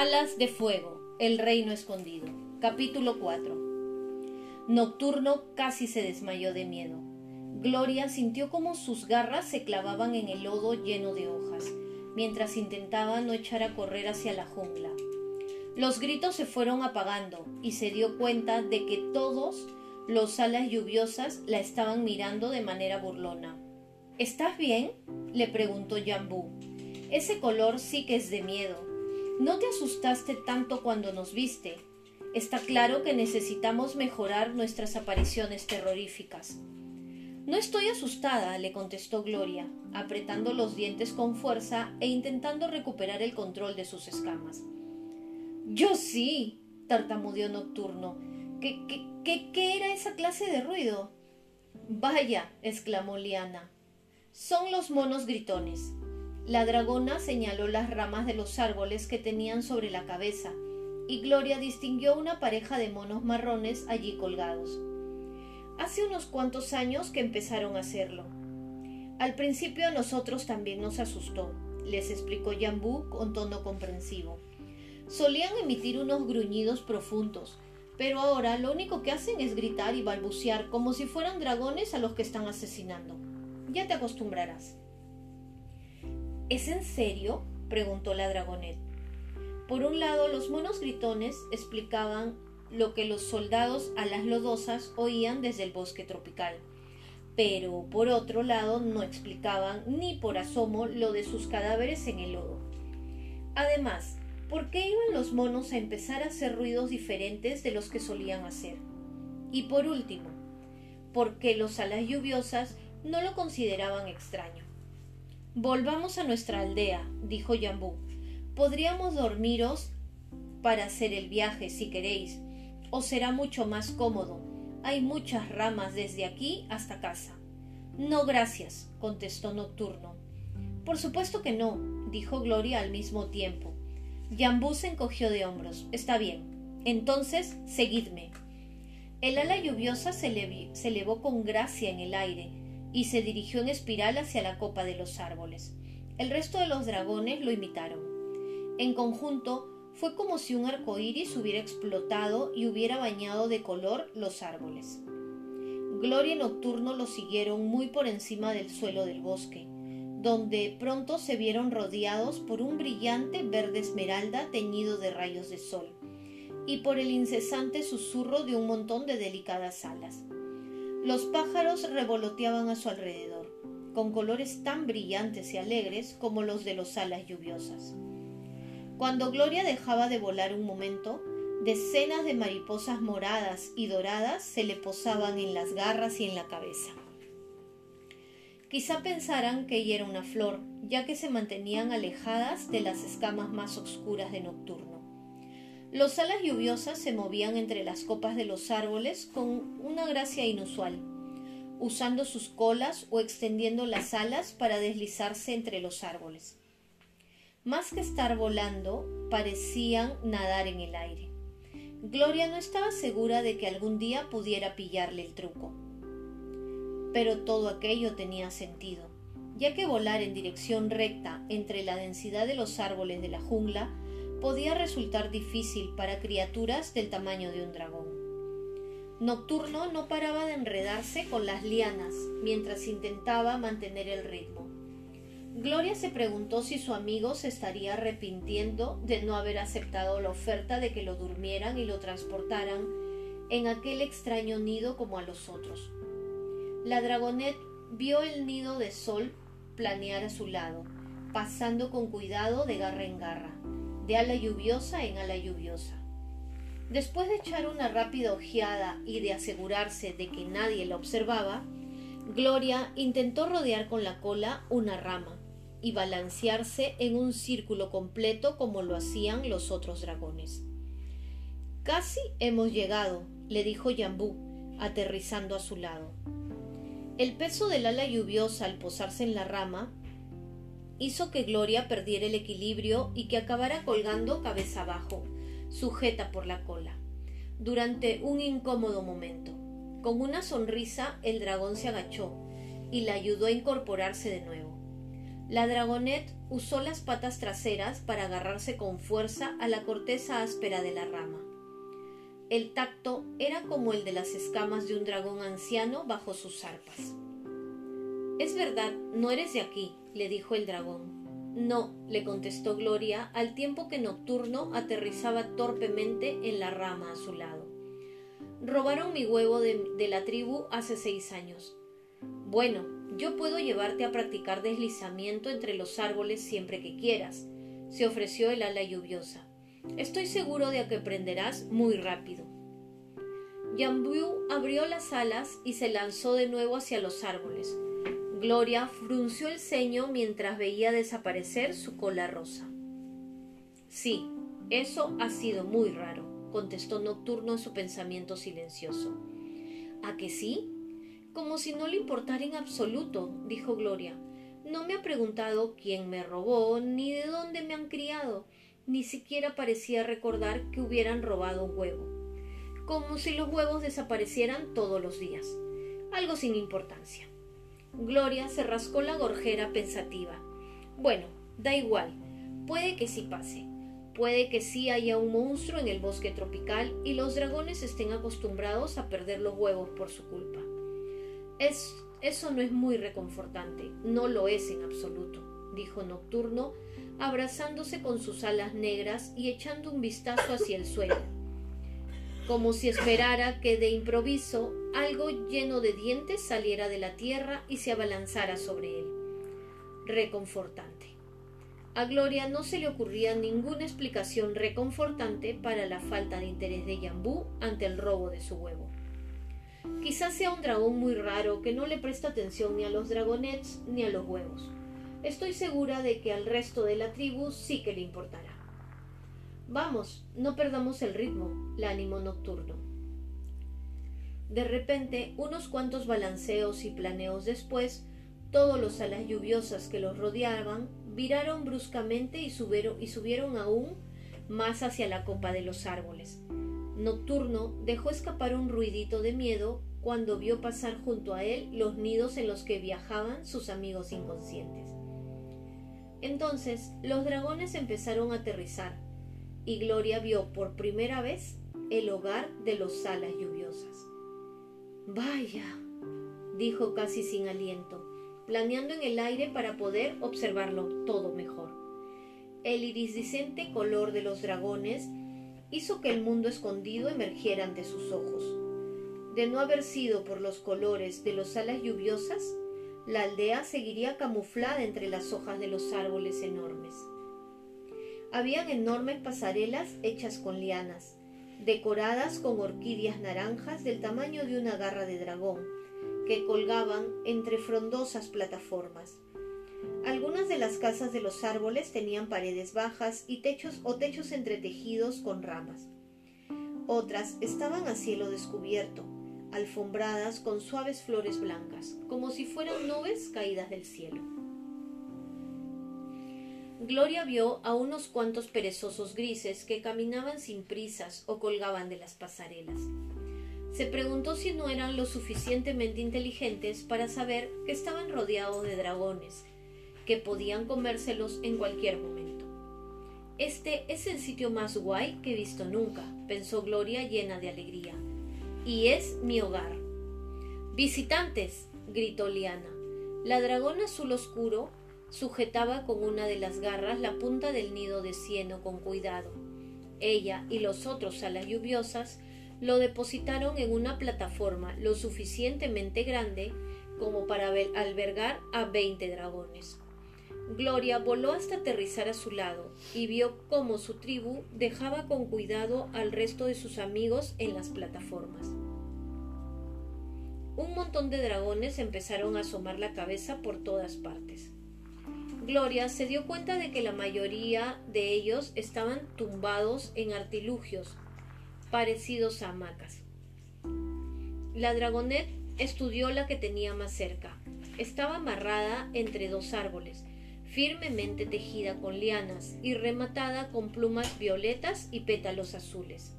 Alas de Fuego, El Reino Escondido. Capítulo 4. Nocturno casi se desmayó de miedo. Gloria sintió como sus garras se clavaban en el lodo lleno de hojas, mientras intentaba no echar a correr hacia la jungla. Los gritos se fueron apagando y se dio cuenta de que todos los alas lluviosas la estaban mirando de manera burlona. ¿Estás bien? le preguntó Jambú. Ese color sí que es de miedo. No te asustaste tanto cuando nos viste. Está claro que necesitamos mejorar nuestras apariciones terroríficas. No estoy asustada, le contestó Gloria, apretando los dientes con fuerza e intentando recuperar el control de sus escamas. Yo sí, tartamudeó Nocturno. ¿Qué, qué, qué, qué era esa clase de ruido? Vaya, exclamó Liana. Son los monos gritones. La dragona señaló las ramas de los árboles que tenían sobre la cabeza, y Gloria distinguió una pareja de monos marrones allí colgados. Hace unos cuantos años que empezaron a hacerlo. Al principio a nosotros también nos asustó, les explicó Jambú con tono comprensivo. Solían emitir unos gruñidos profundos, pero ahora lo único que hacen es gritar y balbucear como si fueran dragones a los que están asesinando. Ya te acostumbrarás. ¿Es en serio? preguntó la dragonet. Por un lado, los monos gritones explicaban lo que los soldados a las lodosas oían desde el bosque tropical. Pero por otro lado no explicaban ni por asomo lo de sus cadáveres en el lodo. Además, ¿por qué iban los monos a empezar a hacer ruidos diferentes de los que solían hacer? Y por último, ¿por qué los alas lluviosas no lo consideraban extraño? Volvamos a nuestra aldea, dijo Yambú. Podríamos dormiros para hacer el viaje si queréis. Os será mucho más cómodo. Hay muchas ramas desde aquí hasta casa. No, gracias, contestó Nocturno. Por supuesto que no, dijo Gloria al mismo tiempo. Yambú se encogió de hombros. Está bien. Entonces, seguidme. El ala lluviosa se, se elevó con gracia en el aire y se dirigió en espiral hacia la copa de los árboles. El resto de los dragones lo imitaron. En conjunto, fue como si un arco iris hubiera explotado y hubiera bañado de color los árboles. Gloria y Nocturno lo siguieron muy por encima del suelo del bosque, donde pronto se vieron rodeados por un brillante verde esmeralda teñido de rayos de sol, y por el incesante susurro de un montón de delicadas alas. Los pájaros revoloteaban a su alrededor, con colores tan brillantes y alegres como los de los alas lluviosas. Cuando Gloria dejaba de volar un momento, decenas de mariposas moradas y doradas se le posaban en las garras y en la cabeza. Quizá pensaran que ella era una flor, ya que se mantenían alejadas de las escamas más oscuras de nocturno. Los alas lluviosas se movían entre las copas de los árboles con una gracia inusual, usando sus colas o extendiendo las alas para deslizarse entre los árboles. Más que estar volando, parecían nadar en el aire. Gloria no estaba segura de que algún día pudiera pillarle el truco. Pero todo aquello tenía sentido, ya que volar en dirección recta entre la densidad de los árboles de la jungla podía resultar difícil para criaturas del tamaño de un dragón. Nocturno no paraba de enredarse con las lianas mientras intentaba mantener el ritmo. Gloria se preguntó si su amigo se estaría arrepintiendo de no haber aceptado la oferta de que lo durmieran y lo transportaran en aquel extraño nido como a los otros. La dragonet vio el nido de sol planear a su lado, pasando con cuidado de garra en garra de ala lluviosa en ala lluviosa. Después de echar una rápida ojeada y de asegurarse de que nadie la observaba, Gloria intentó rodear con la cola una rama y balancearse en un círculo completo como lo hacían los otros dragones. Casi hemos llegado, le dijo Yambú, aterrizando a su lado. El peso del ala lluviosa al posarse en la rama hizo que Gloria perdiera el equilibrio y que acabara colgando cabeza abajo, sujeta por la cola, durante un incómodo momento. Con una sonrisa el dragón se agachó y la ayudó a incorporarse de nuevo. La dragonet usó las patas traseras para agarrarse con fuerza a la corteza áspera de la rama. El tacto era como el de las escamas de un dragón anciano bajo sus arpas. Es verdad, no eres de aquí, le dijo el dragón. No, le contestó Gloria al tiempo que Nocturno aterrizaba torpemente en la rama a su lado. Robaron mi huevo de, la tribu hace seis años. Bueno, yo puedo llevarte a practicar deslizamiento entre los árboles siempre que quieras, se ofreció el ala lluviosa. Estoy seguro de que aprenderás muy rápido. Jambu abrió las alas y se lanzó de nuevo hacia los árboles. Gloria frunció el ceño mientras veía desaparecer su cola rosa. Sí, eso ha sido muy raro, contestó Nocturno en su pensamiento silencioso. ¿A que sí? Como si no le importara en absoluto, dijo Gloria. No me ha preguntado quién me robó, ni de dónde me han criado, ni siquiera parecía recordar que hubieran robado un huevo. Como si los huevos desaparecieran todos los días. Algo sin importancia. Gloria se rascó la gorjera pensativa. Bueno, da igual. Puede que sí pase. Puede que sí haya un monstruo en el bosque tropical y los dragones estén acostumbrados a perder los huevos por su culpa. Es, eso no es muy reconfortante, no lo es en absoluto, dijo Nocturno, abrazándose con sus alas negras y echando un vistazo hacia el suelo como si esperara que de improviso algo lleno de dientes saliera de la tierra y se abalanzara sobre él. Reconfortante. A Gloria no se le ocurría ninguna explicación reconfortante para la falta de interés de Yambú ante el robo de su huevo. Quizás sea un dragón muy raro que no le presta atención ni a los dragonets ni a los huevos. Estoy segura de que al resto de la tribu sí que le importará. Vamos, no perdamos el ritmo, la animó nocturno. De repente, unos cuantos balanceos y planeos después, todos los alas lluviosas que los rodeaban viraron bruscamente y subieron, y subieron aún más hacia la copa de los árboles. Nocturno dejó escapar un ruidito de miedo cuando vio pasar junto a él los nidos en los que viajaban sus amigos inconscientes. Entonces los dragones empezaron a aterrizar, y Gloria vio por primera vez el hogar de los alas lluviosas. Vaya, dijo casi sin aliento, planeando en el aire para poder observarlo todo mejor. El iridiscente color de los dragones hizo que el mundo escondido emergiera ante sus ojos. De no haber sido por los colores de los alas lluviosas, la aldea seguiría camuflada entre las hojas de los árboles enormes. Habían enormes pasarelas hechas con lianas, decoradas con orquídeas naranjas del tamaño de una garra de dragón, que colgaban entre frondosas plataformas. Algunas de las casas de los árboles tenían paredes bajas y techos o techos entretejidos con ramas. Otras estaban a cielo descubierto, alfombradas con suaves flores blancas, como si fueran nubes caídas del cielo. Gloria vio a unos cuantos perezosos grises que caminaban sin prisas o colgaban de las pasarelas. Se preguntó si no eran lo suficientemente inteligentes para saber que estaban rodeados de dragones, que podían comérselos en cualquier momento. Este es el sitio más guay que he visto nunca, pensó Gloria llena de alegría. Y es mi hogar. Visitantes, gritó Liana. La dragón azul oscuro Sujetaba con una de las garras la punta del nido de cieno con cuidado. Ella y los otros alas lluviosas lo depositaron en una plataforma lo suficientemente grande como para albergar a veinte dragones. Gloria voló hasta aterrizar a su lado y vio cómo su tribu dejaba con cuidado al resto de sus amigos en las plataformas. Un montón de dragones empezaron a asomar la cabeza por todas partes. Gloria se dio cuenta de que la mayoría de ellos estaban tumbados en artilugios parecidos a hamacas. La dragonet estudió la que tenía más cerca. Estaba amarrada entre dos árboles, firmemente tejida con lianas y rematada con plumas violetas y pétalos azules.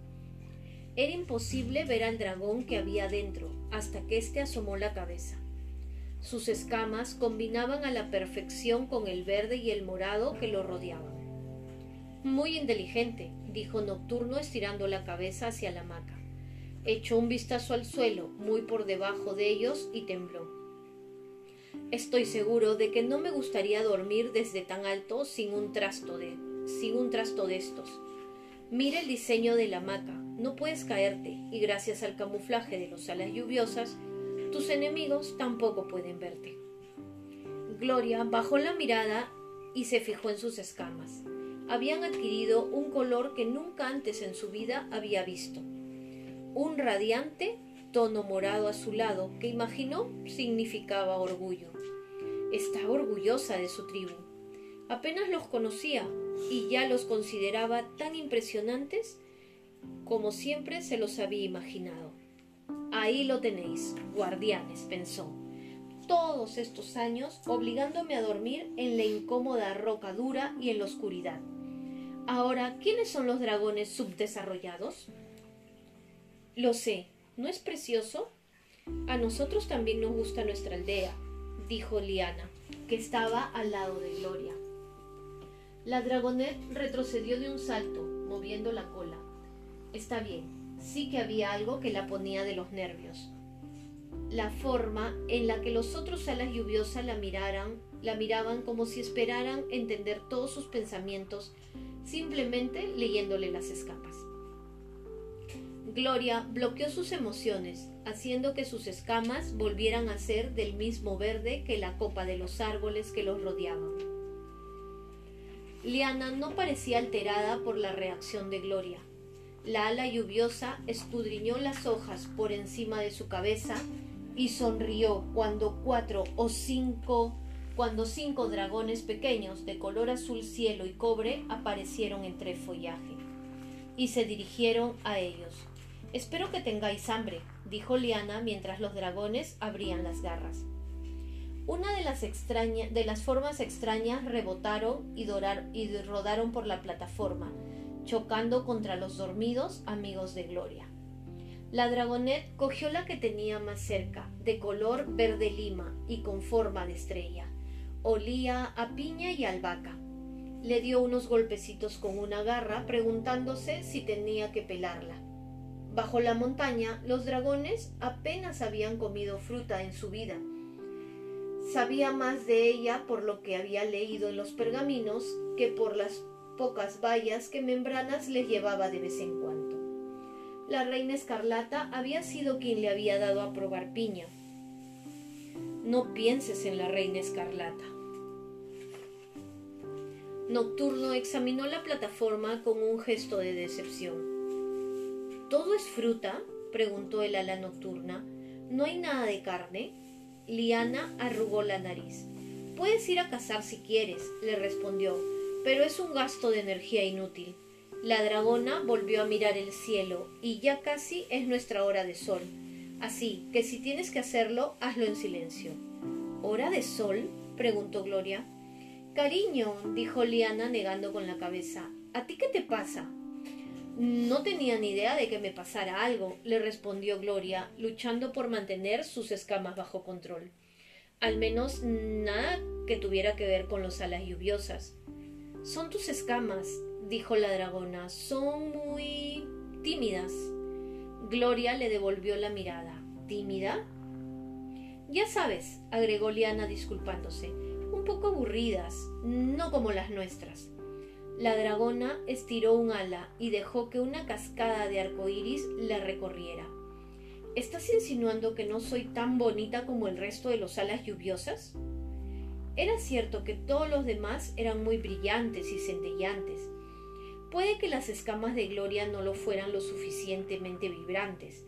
Era imposible ver al dragón que había dentro hasta que éste asomó la cabeza. Sus escamas combinaban a la perfección con el verde y el morado que lo rodeaban. Muy inteligente, dijo Nocturno estirando la cabeza hacia la hamaca. Echó un vistazo al suelo, muy por debajo de ellos, y tembló. Estoy seguro de que no me gustaría dormir desde tan alto sin un trasto de, sin un trasto de estos. Mira el diseño de la hamaca, no puedes caerte, y gracias al camuflaje de los alas lluviosas, tus enemigos tampoco pueden verte. Gloria bajó la mirada y se fijó en sus escamas. Habían adquirido un color que nunca antes en su vida había visto. Un radiante tono morado azulado que imaginó significaba orgullo. Estaba orgullosa de su tribu. Apenas los conocía y ya los consideraba tan impresionantes como siempre se los había imaginado. Ahí lo tenéis, guardianes, pensó. Todos estos años obligándome a dormir en la incómoda roca dura y en la oscuridad. Ahora, ¿quiénes son los dragones subdesarrollados? Lo sé, ¿no es precioso? A nosotros también nos gusta nuestra aldea, dijo Liana, que estaba al lado de Gloria. La dragonet retrocedió de un salto, moviendo la cola. Está bien, sí que había algo que la ponía de los nervios. La forma en la que los otros alas lluviosas la miraran, la miraban como si esperaran entender todos sus pensamientos, simplemente leyéndole las escapas. Gloria bloqueó sus emociones, haciendo que sus escamas volvieran a ser del mismo verde que la copa de los árboles que los rodeaban. Liana no parecía alterada por la reacción de Gloria. La ala lluviosa escudriñó las hojas por encima de su cabeza y sonrió cuando cuatro o cinco cuando cinco dragones pequeños de color azul cielo y cobre aparecieron entre follaje y se dirigieron a ellos. Espero que tengáis hambre, dijo Liana mientras los dragones abrían las garras. Una de las, de las formas extrañas rebotaron y, y rodaron por la plataforma, chocando contra los dormidos amigos de Gloria. La dragonet cogió la que tenía más cerca, de color verde lima y con forma de estrella. Olía a piña y albahaca. Le dio unos golpecitos con una garra, preguntándose si tenía que pelarla. Bajo la montaña, los dragones apenas habían comido fruta en su vida. Sabía más de ella por lo que había leído en los pergaminos que por las pocas bayas que Membranas les llevaba de vez en cuando. La reina escarlata había sido quien le había dado a probar piña. No pienses en la reina escarlata. Nocturno examinó la plataforma con un gesto de decepción. ¿Todo es fruta? preguntó el ala nocturna. ¿No hay nada de carne? Liana arrugó la nariz. Puedes ir a cazar si quieres, le respondió, pero es un gasto de energía inútil. La dragona volvió a mirar el cielo, y ya casi es nuestra hora de sol. Así que si tienes que hacerlo, hazlo en silencio. ¿Hora de sol? preguntó Gloria. Cariño, dijo Liana negando con la cabeza. ¿A ti qué te pasa? No tenía ni idea de que me pasara algo, le respondió Gloria, luchando por mantener sus escamas bajo control. Al menos nada que tuviera que ver con los alas lluviosas. Son tus escamas, dijo la dragona. Son muy tímidas. Gloria le devolvió la mirada. ¿Tímida? Ya sabes, agregó Liana disculpándose, un poco aburridas, no como las nuestras. La dragona estiró un ala y dejó que una cascada de arcoíris la recorriera. ¿Estás insinuando que no soy tan bonita como el resto de los alas lluviosas? Era cierto que todos los demás eran muy brillantes y centellantes. Puede que las escamas de Gloria no lo fueran lo suficientemente vibrantes.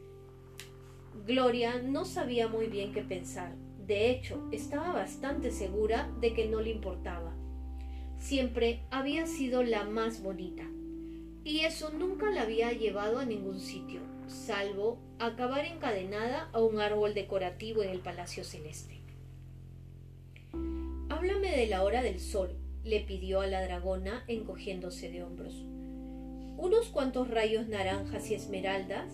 Gloria no sabía muy bien qué pensar. De hecho, estaba bastante segura de que no le importaba siempre había sido la más bonita. Y eso nunca la había llevado a ningún sitio, salvo acabar encadenada a un árbol decorativo en el Palacio Celeste. Háblame de la hora del sol, le pidió a la dragona encogiéndose de hombros. Unos cuantos rayos naranjas y esmeraldas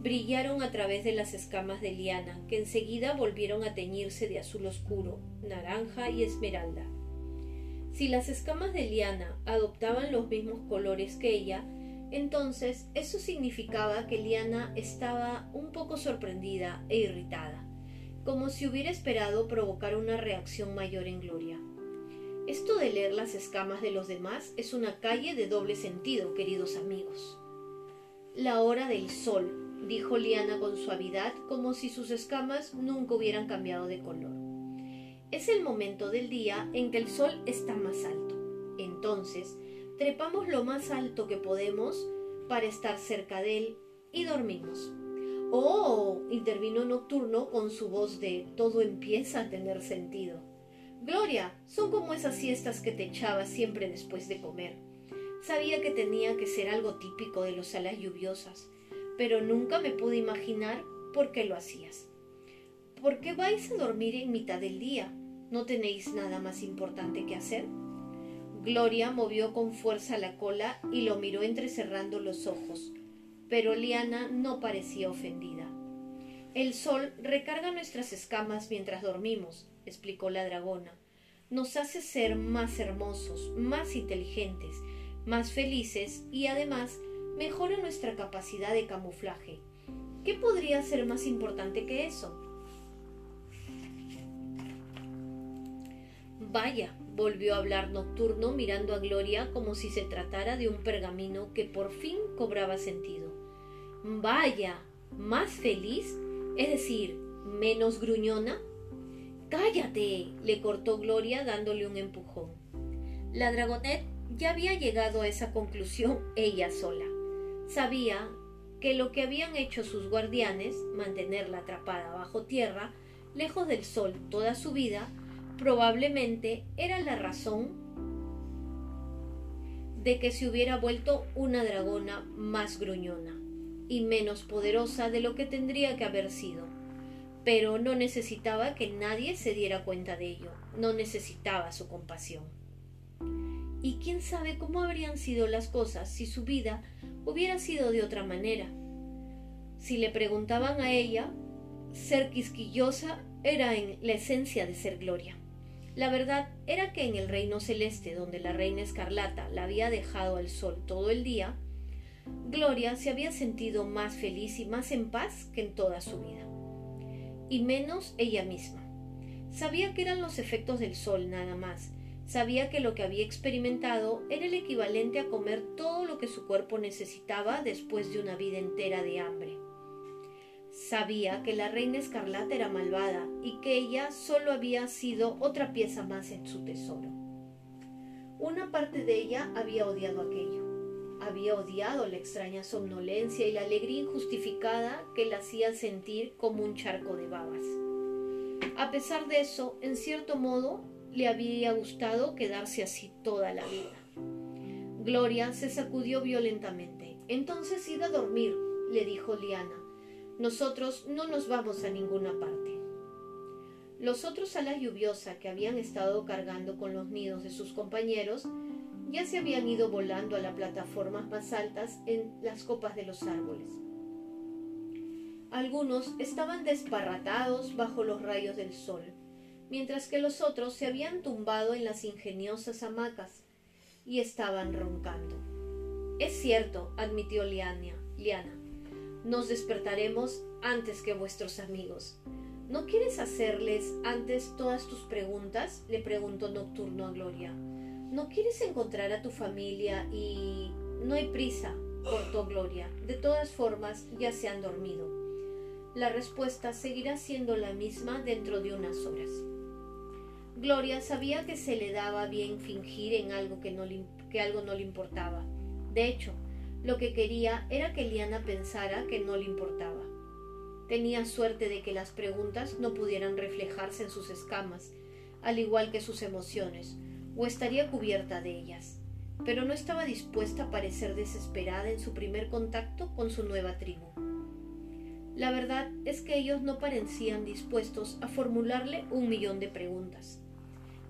brillaron a través de las escamas de liana, que enseguida volvieron a teñirse de azul oscuro, naranja y esmeralda. Si las escamas de liana adoptaban los mismos colores que ella, entonces eso significaba que Liana estaba un poco sorprendida e irritada, como si hubiera esperado provocar una reacción mayor en Gloria. Esto de leer las escamas de los demás es una calle de doble sentido, queridos amigos. La hora del sol, dijo Liana con suavidad, como si sus escamas nunca hubieran cambiado de color. Es el momento del día en que el sol está más alto. Entonces, trepamos lo más alto que podemos para estar cerca de él y dormimos. Oh, intervino Nocturno con su voz de todo empieza a tener sentido. Gloria, son como esas siestas que te echabas siempre después de comer. Sabía que tenía que ser algo típico de los alas lluviosas, pero nunca me pude imaginar por qué lo hacías. ¿Por qué vais a dormir en mitad del día? ¿No tenéis nada más importante que hacer? Gloria movió con fuerza la cola y lo miró entrecerrando los ojos, pero Liana no parecía ofendida. El sol recarga nuestras escamas mientras dormimos, explicó la dragona. Nos hace ser más hermosos, más inteligentes, más felices y además mejora nuestra capacidad de camuflaje. ¿Qué podría ser más importante que eso? Vaya, volvió a hablar Nocturno mirando a Gloria como si se tratara de un pergamino que por fin cobraba sentido. Vaya, más feliz, es decir, menos gruñona. Cállate, le cortó Gloria dándole un empujón. La dragonet ya había llegado a esa conclusión ella sola. Sabía que lo que habían hecho sus guardianes, mantenerla atrapada bajo tierra, lejos del sol toda su vida, probablemente era la razón de que se hubiera vuelto una dragona más gruñona y menos poderosa de lo que tendría que haber sido. Pero no necesitaba que nadie se diera cuenta de ello, no necesitaba su compasión. Y quién sabe cómo habrían sido las cosas si su vida hubiera sido de otra manera. Si le preguntaban a ella, ser quisquillosa era en la esencia de ser gloria. La verdad era que en el reino celeste, donde la reina escarlata la había dejado al sol todo el día, Gloria se había sentido más feliz y más en paz que en toda su vida. Y menos ella misma. Sabía que eran los efectos del sol nada más. Sabía que lo que había experimentado era el equivalente a comer todo lo que su cuerpo necesitaba después de una vida entera de hambre. Sabía que la reina escarlata era malvada y que ella solo había sido otra pieza más en su tesoro. Una parte de ella había odiado aquello. Había odiado la extraña somnolencia y la alegría injustificada que la hacía sentir como un charco de babas. A pesar de eso, en cierto modo, le había gustado quedarse así toda la vida. Gloria se sacudió violentamente. Entonces id a dormir, le dijo Liana. Nosotros no nos vamos a ninguna parte. Los otros alas lluviosa que habían estado cargando con los nidos de sus compañeros ya se habían ido volando a las plataformas más altas en las copas de los árboles. Algunos estaban desparratados bajo los rayos del sol, mientras que los otros se habían tumbado en las ingeniosas hamacas y estaban roncando. Es cierto, admitió Liana, Liana nos despertaremos antes que vuestros amigos. ¿No quieres hacerles antes todas tus preguntas? le preguntó Nocturno a Gloria. ¿No quieres encontrar a tu familia y... No hay prisa, cortó Gloria. De todas formas, ya se han dormido. La respuesta seguirá siendo la misma dentro de unas horas. Gloria sabía que se le daba bien fingir en algo que, no que algo no le importaba. De hecho, lo que quería era que Liana pensara que no le importaba. Tenía suerte de que las preguntas no pudieran reflejarse en sus escamas, al igual que sus emociones, o estaría cubierta de ellas. Pero no estaba dispuesta a parecer desesperada en su primer contacto con su nueva tribu. La verdad es que ellos no parecían dispuestos a formularle un millón de preguntas.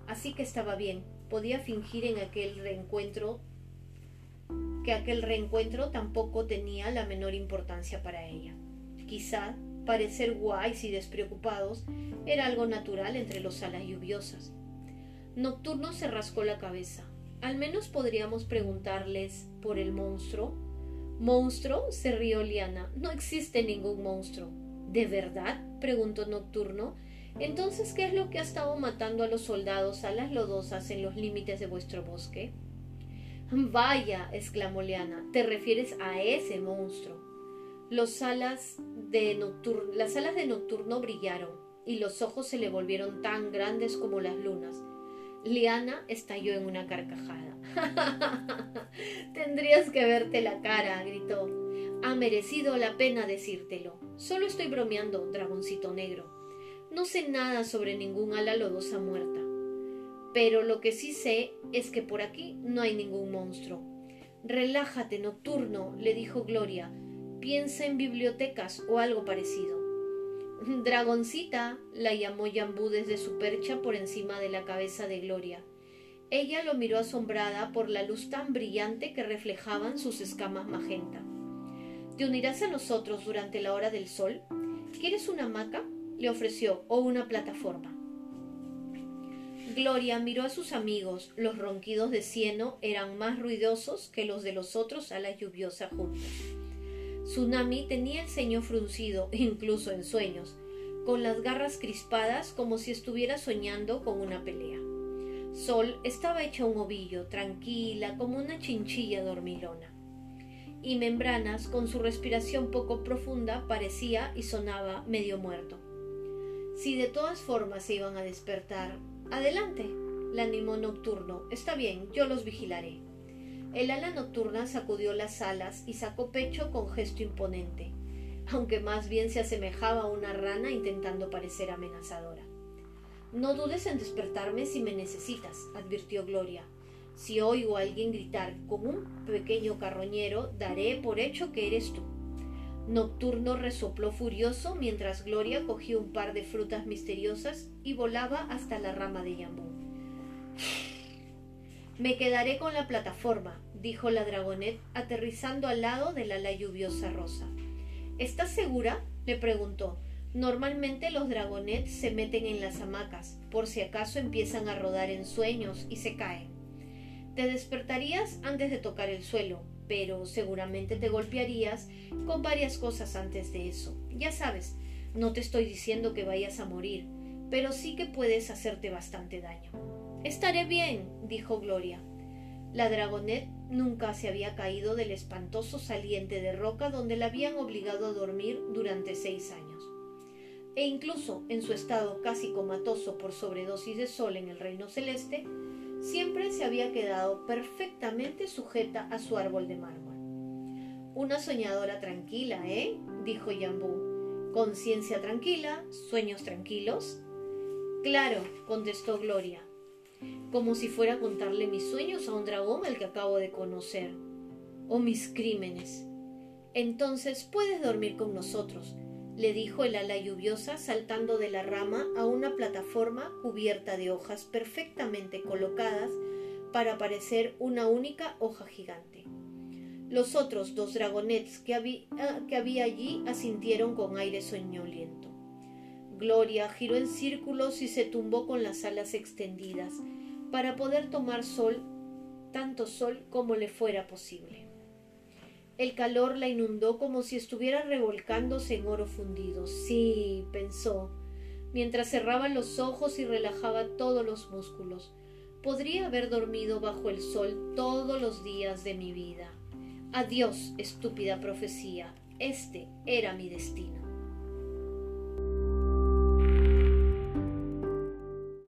Así que estaba bien, podía fingir en aquel reencuentro que aquel reencuentro tampoco tenía la menor importancia para ella. quizá parecer guays y despreocupados era algo natural entre los alas lluviosas. Nocturno se rascó la cabeza. Al menos podríamos preguntarles por el monstruo. ¿Monstruo? se rió Liana. No existe ningún monstruo. ¿De verdad? preguntó Nocturno. Entonces, ¿qué es lo que ha estado matando a los soldados a las lodosas en los límites de vuestro bosque? Vaya, exclamó Liana, te refieres a ese monstruo. Las alas de nocturno brillaron y los ojos se le volvieron tan grandes como las lunas. Liana estalló en una carcajada. Tendrías que verte la cara, gritó. Ha merecido la pena decírtelo. Solo estoy bromeando, dragoncito negro. No sé nada sobre ningún ala lodosa muerta. Pero lo que sí sé es que por aquí no hay ningún monstruo. Relájate, nocturno, le dijo Gloria. Piensa en bibliotecas o algo parecido. Dragoncita, la llamó Yambú desde su percha por encima de la cabeza de Gloria. Ella lo miró asombrada por la luz tan brillante que reflejaban sus escamas magenta. ¿Te unirás a nosotros durante la hora del sol? ¿Quieres una hamaca? le ofreció, o una plataforma. Gloria miró a sus amigos. Los ronquidos de cieno eran más ruidosos que los de los otros a la lluviosa junta. Tsunami tenía el ceño fruncido, incluso en sueños, con las garras crispadas como si estuviera soñando con una pelea. Sol estaba hecha un ovillo, tranquila, como una chinchilla dormilona. Y Membranas, con su respiración poco profunda, parecía y sonaba medio muerto. Si de todas formas se iban a despertar, adelante, la animó Nocturno. Está bien, yo los vigilaré. El ala nocturna sacudió las alas y sacó pecho con gesto imponente, aunque más bien se asemejaba a una rana intentando parecer amenazadora. No dudes en despertarme si me necesitas, advirtió Gloria. Si oigo a alguien gritar con un pequeño carroñero, daré por hecho que eres tú. Nocturno resopló furioso mientras Gloria cogió un par de frutas misteriosas y volaba hasta la rama de Yambú. Me quedaré con la plataforma, dijo la dragonet, aterrizando al lado del ala lluviosa rosa. ¿Estás segura? le preguntó. Normalmente los dragonets se meten en las hamacas, por si acaso empiezan a rodar en sueños y se caen. Te despertarías antes de tocar el suelo, pero seguramente te golpearías con varias cosas antes de eso. Ya sabes, no te estoy diciendo que vayas a morir, pero sí que puedes hacerte bastante daño. Estaré bien, dijo Gloria. La dragonet nunca se había caído del espantoso saliente de roca donde la habían obligado a dormir durante seis años. E incluso en su estado casi comatoso por sobredosis de sol en el reino celeste, siempre se había quedado perfectamente sujeta a su árbol de mármol. Una soñadora tranquila, ¿eh? dijo Yambú. Conciencia tranquila, sueños tranquilos. Claro, contestó Gloria como si fuera a contarle mis sueños a un dragón al que acabo de conocer, o mis crímenes. Entonces puedes dormir con nosotros, le dijo el ala lluviosa saltando de la rama a una plataforma cubierta de hojas perfectamente colocadas para parecer una única hoja gigante. Los otros dos dragonets que, había, que había allí asintieron con aire soñoliento. Gloria giró en círculos y se tumbó con las alas extendidas, para poder tomar sol, tanto sol como le fuera posible. El calor la inundó como si estuviera revolcándose en oro fundido. Sí, pensó, mientras cerraba los ojos y relajaba todos los músculos. Podría haber dormido bajo el sol todos los días de mi vida. Adiós, estúpida profecía. Este era mi destino.